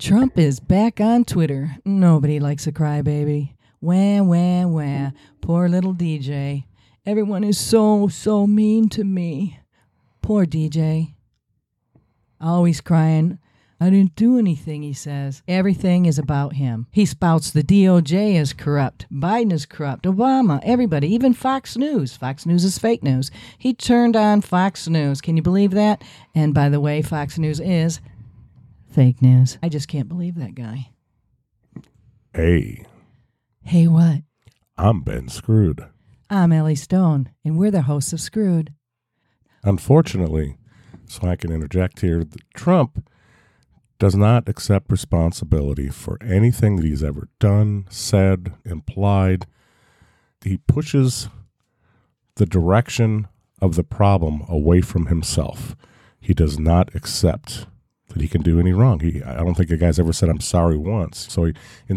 Trump is back on Twitter. Nobody likes a crybaby. Wah, wah, wah. Poor little DJ. Everyone is so, so mean to me. Poor DJ. Always crying. I didn't do anything, he says. Everything is about him. He spouts the DOJ is corrupt, Biden is corrupt, Obama, everybody, even Fox News. Fox News is fake news. He turned on Fox News. Can you believe that? And by the way, Fox News is fake news. I just can't believe that guy. Hey, Hey, what? I'm Ben Scrood. I'm Elly Stone, and we're the hosts of Scrood. Unfortunately, so I can interject here, th- Trump does not accept responsibility for anything that he's ever done, said, implied. He pushes the direction of the problem away from himself. He does not accept that he can do any wrong. He, I don't think the guy's ever said I'm sorry once. So he,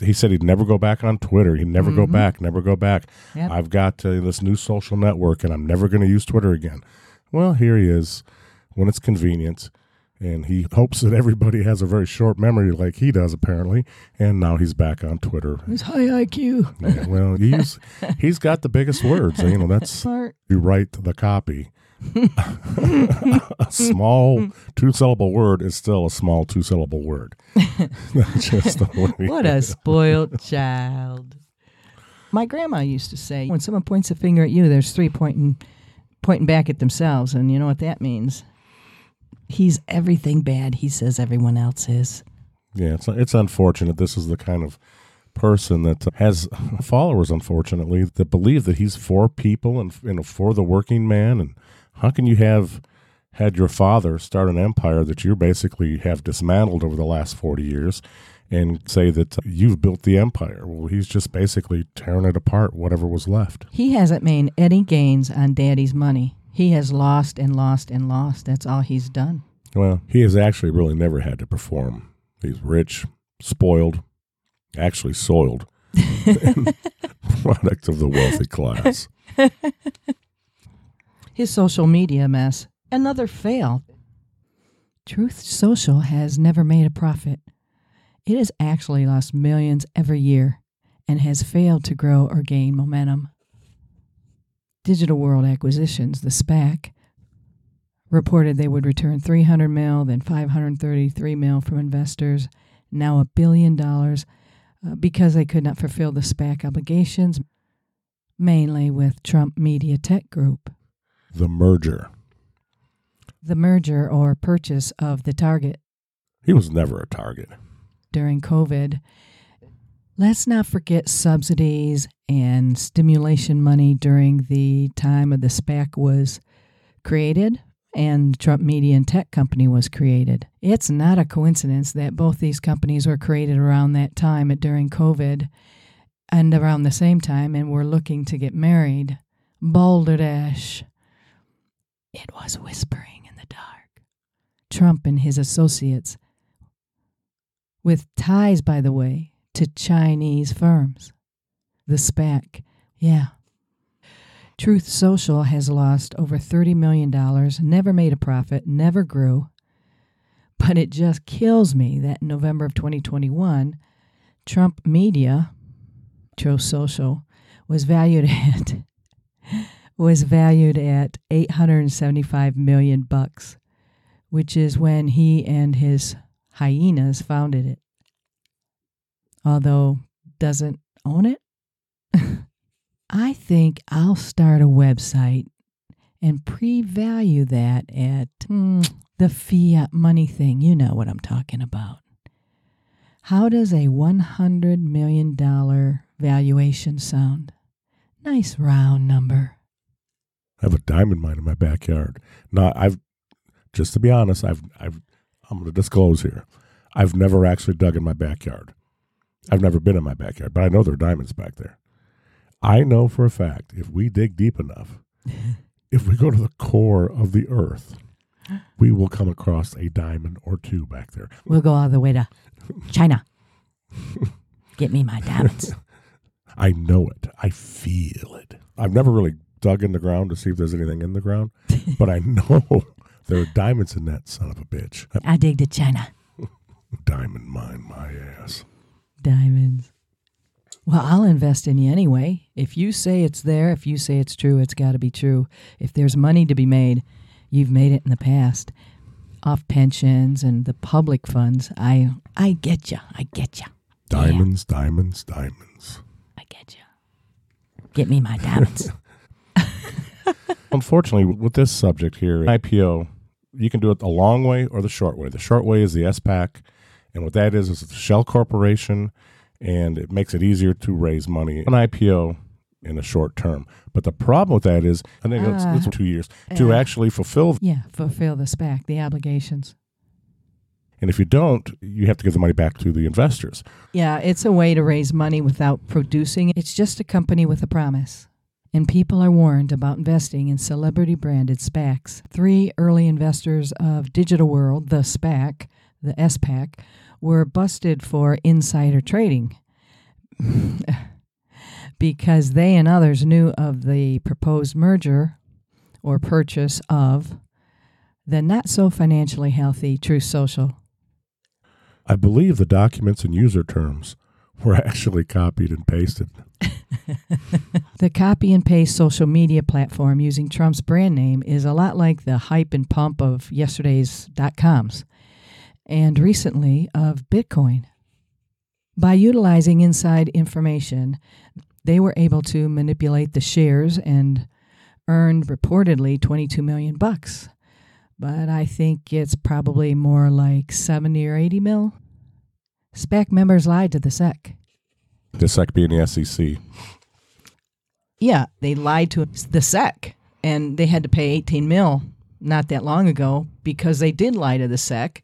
he said he'd never go back on Twitter. He'd never go back, never go back. Yep. I've got uh, this new social network, and I'm never going to use Twitter again. Well, here he is when it's convenient, and he hopes that everybody has a very short memory like he does apparently. And now he's back on Twitter. It's high IQ. Yeah, well, he's he's got the biggest words. You know, that's Smart. you write the copy. a small two syllable word is still a small two syllable word. Just. What a spoiled child. My grandma used to say, when someone points a finger at you, there's three pointing pointing back at themselves, and you know what that means. He's everything bad. He says everyone else is. Yeah, it's it's unfortunate. This is the kind of person that has followers, unfortunately, that believe that he's for people and you know for the working man. And how can you have had your father start an empire that you basically have dismantled over the last forty years, and say that you've built the empire? Well, he's just basically tearing it apart, whatever was left. He hasn't made any gains on daddy's money. He has lost and lost and lost. That's all he's done. Well, he has actually really never had to perform. He's rich, spoiled, actually soiled, product of the wealthy class. His social media mess, another fail. Truth Social has never made a profit. It has actually lost millions every year and has failed to grow or gain momentum. Digital World Acquisitions, the SPAC, reported they would return 300 mil, then 533 mil from investors, now a billion dollars, uh, because they could not fulfill the SPAC obligations, mainly with Trump Media Tech Group. The merger. The merger or purchase of the target He was never a target. during COVID. Let's not forget subsidies and stimulation money during the time of the SPAC was created and Trump Media and Tech Company was created. It's not a coincidence that both these companies were created around that time during COVID and around the same time and were looking to get married. Balderdash. It was whispering in the dark. Trump and his associates with ties, by the way, to Chinese firms. The SPAC, yeah. Truth Social has lost over $30 million, never made a profit, never grew. But it just kills me that in November of 2021, Trump Media, Truth Social, was valued at was valued at 875 million bucks, which is when he and his hyenas founded it. Although doesn't own it. I think I'll start a website and pre-value that at hmm, the fiat money thing. You know what I'm talking about. How does a $100 million valuation sound? Nice round number. I have a diamond mine in my backyard. Now, I've just to be honest, I've I've I'm going to disclose here. I've never actually dug in my backyard. I've never been in my backyard, but I know there are diamonds back there. I know for a fact if we dig deep enough, if we go to the core of the earth, we will come across a diamond or two back there. We'll go all the way to China. Get me my diamonds. I know it. I feel it. I've never really dug in the ground to see if there's anything in the ground, but I know there are diamonds in that son of a bitch. I dig the China. Diamond mine my ass. Diamonds. Well, I'll invest in you anyway. If you say it's there, if you say it's true, it's got to be true. If there's money to be made, you've made it in the past off pensions and the public funds. I I get you. I get you. Diamonds, diamonds, diamonds. I get you. Get me my diamonds. Unfortunately, with this subject here, IPO, you can do it the long way or the short way. The short way is the SPAC, and what that is is a shell corporation, and it makes it easier to raise money. An IPO in the short term. But the problem with that is, I think it's, Uh, it's two years to yeah. actually fulfill. yeah, fulfill the SPAC, the obligations. And if you don't, you have to give the money back to the investors. Yeah, it's a way to raise money without producing. It's just a company with a promise. And people are warned about investing in celebrity branded SPACs. Three early investors of Digital World, the SPAC, the SPAC, were busted for insider trading because they and others knew of the proposed merger or purchase of the not so financially healthy True Social. I believe the documents and user terms were actually copied and pasted. The copy and paste social media platform using Trump's brand name is a lot like the hype and pump of yesterday's dot coms and recently of Bitcoin. By utilizing inside information, they were able to manipulate the shares and earned reportedly 22 million bucks. But I think it's probably more like 70 or 80 mil. SPAC members lied to the SEC. The SEC being the SEC. Yeah, they lied to the SEC and they had to pay 18 mil not that long ago because they did lie to the SEC.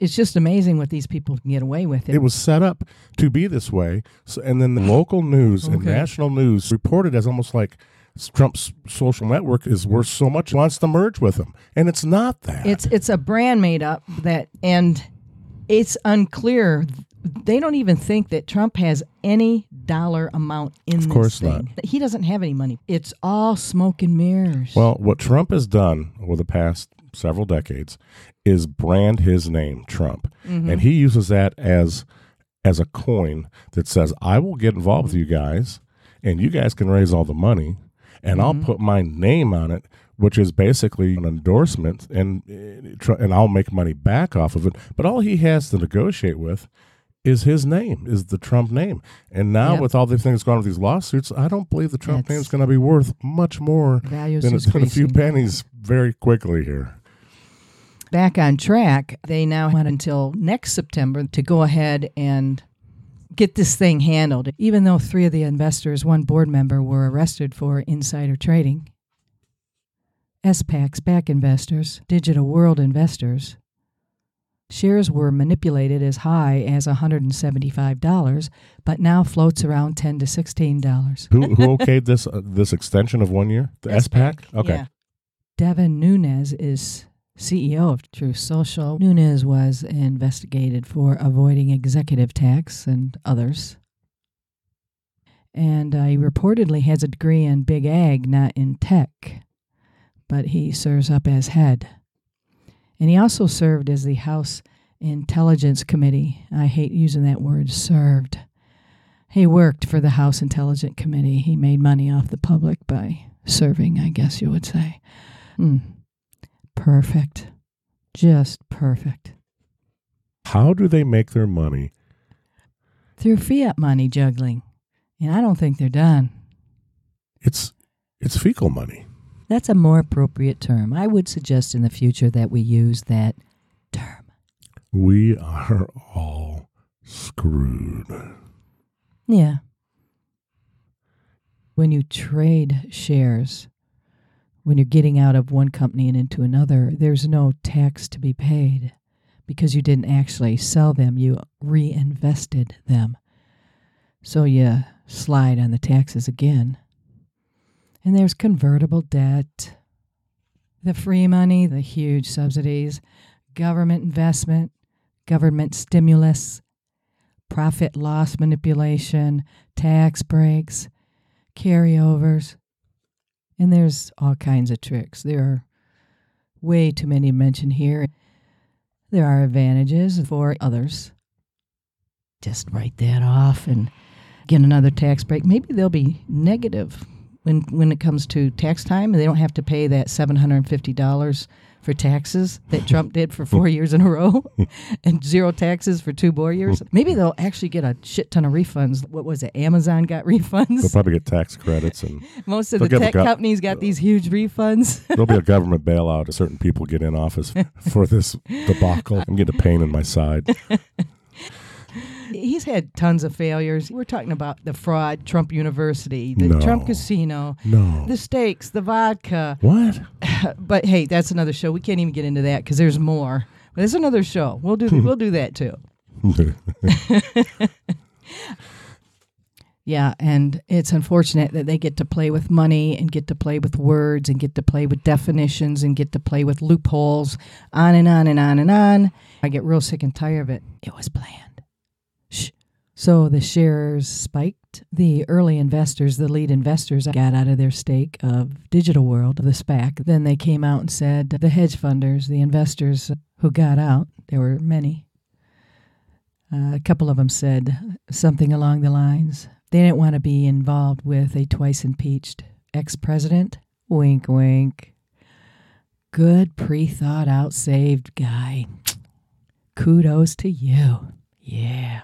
It's just amazing what these people can get away with. It was set up to be this way. So, and then the local news and national news reported as almost like Trump's social network is worth so much, wants to merge with him. And it's not that. It's it's a brand made up that and it's unclear. They don't even think that Trump has any dollar amount in Of course this thing. He doesn't have any money. It's all smoke and mirrors. Well, what Trump has done over the past several decades is brand his name Trump, Mm-hmm. and he uses that as as a coin that says, "I will get involved with you guys, and you guys can raise all the money, and I'll Mm-hmm. put my name on it." Which is basically an endorsement, and uh, and I'll make money back off of it. But all he has to negotiate with is his name, is the Trump name. And now, Yep. with all the things going on with these lawsuits, I don't believe the Trump name is going to be worth much more Values than, than a few pennies very quickly here. back on track. They now have until next September to go ahead and get this thing handled. Even though three of the investors, one board member, were arrested for insider trading, SPACs, back investors, digital world investors, shares were manipulated as high as $175, but now floats around 10 to $16. Who who okayed this uh, this extension of one year? The SPAC. Okay. Yeah. Devin Nunes is CEO of True Social. Nunes was investigated for avoiding executive tax and others. And uh, he reportedly has a degree in big ag, not in tech, but he serves up as head. And he also served as the House Intelligence Committee. I hate using that word, served. He worked for the House Intelligence Committee. He made money off the public by serving, I guess you would say. Hmm. Perfect. Just perfect. How do they make their money? Through fiat money juggling. And I don't think they're done. It's it's fecal money. That's a more appropriate term. I would suggest in the future that we use that term. We are all screwed. Yeah. When you trade shares, when you're getting out of one company and into another, there's no tax to be paid because you didn't actually sell them, you reinvested them. So you slide on the taxes again. And there's convertible debt, the free money, the huge subsidies, government investment, government stimulus, profit loss manipulation, tax breaks, carryovers. And there's all kinds of tricks. There are way too many to mention here. there are advantages for others. Just write that off and get another tax break. Maybe they'll be negative when when it comes to tax time, and they don't have to pay that seven hundred and fifty dollars for taxes that Trump did for four years in a row, and zero taxes for two more years. Maybe they'll actually get a shit ton of refunds. What was it? Amazon got refunds. They'll probably get tax credits and Most of the tech gov- companies got these huge refunds. there'll be a government bailout if certain people get in office for this debacle. I'm getting a pain in my side. He's had tons of failures. We're talking about the fraud, Trump University, the No. Trump Casino, No. the steaks, the vodka. What? But hey, that's another show. We can't even get into that because there's more. But that's another show. We'll do hmm. we'll do that too. Yeah, and it's unfortunate that they get to play with money and get to play with words and get to play with definitions and get to play with loopholes, on and on and on and on. I get real sick and tired of it. It was planned. So the shares spiked. The early investors, the lead investors, got out of their stake of Digital World, the SPAC. Then they came out and said the hedge funders, the investors who got out, there were many. Uh, a couple of them said something along the lines they didn't want to be involved with a twice impeached ex president. Wink, wink. Good, pre thought out, saved guy. Kudos to you. Yeah.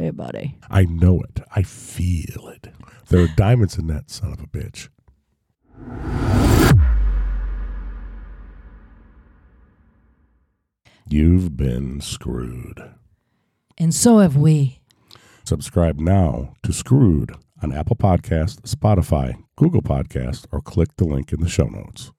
Hey, buddy. I know it. I feel it. There are diamonds in that son of a bitch. You've been screwed. And so have we. Subscribe now to Scrood on Apple Podcast, Spotify, Google Podcast, or click the link in the show notes.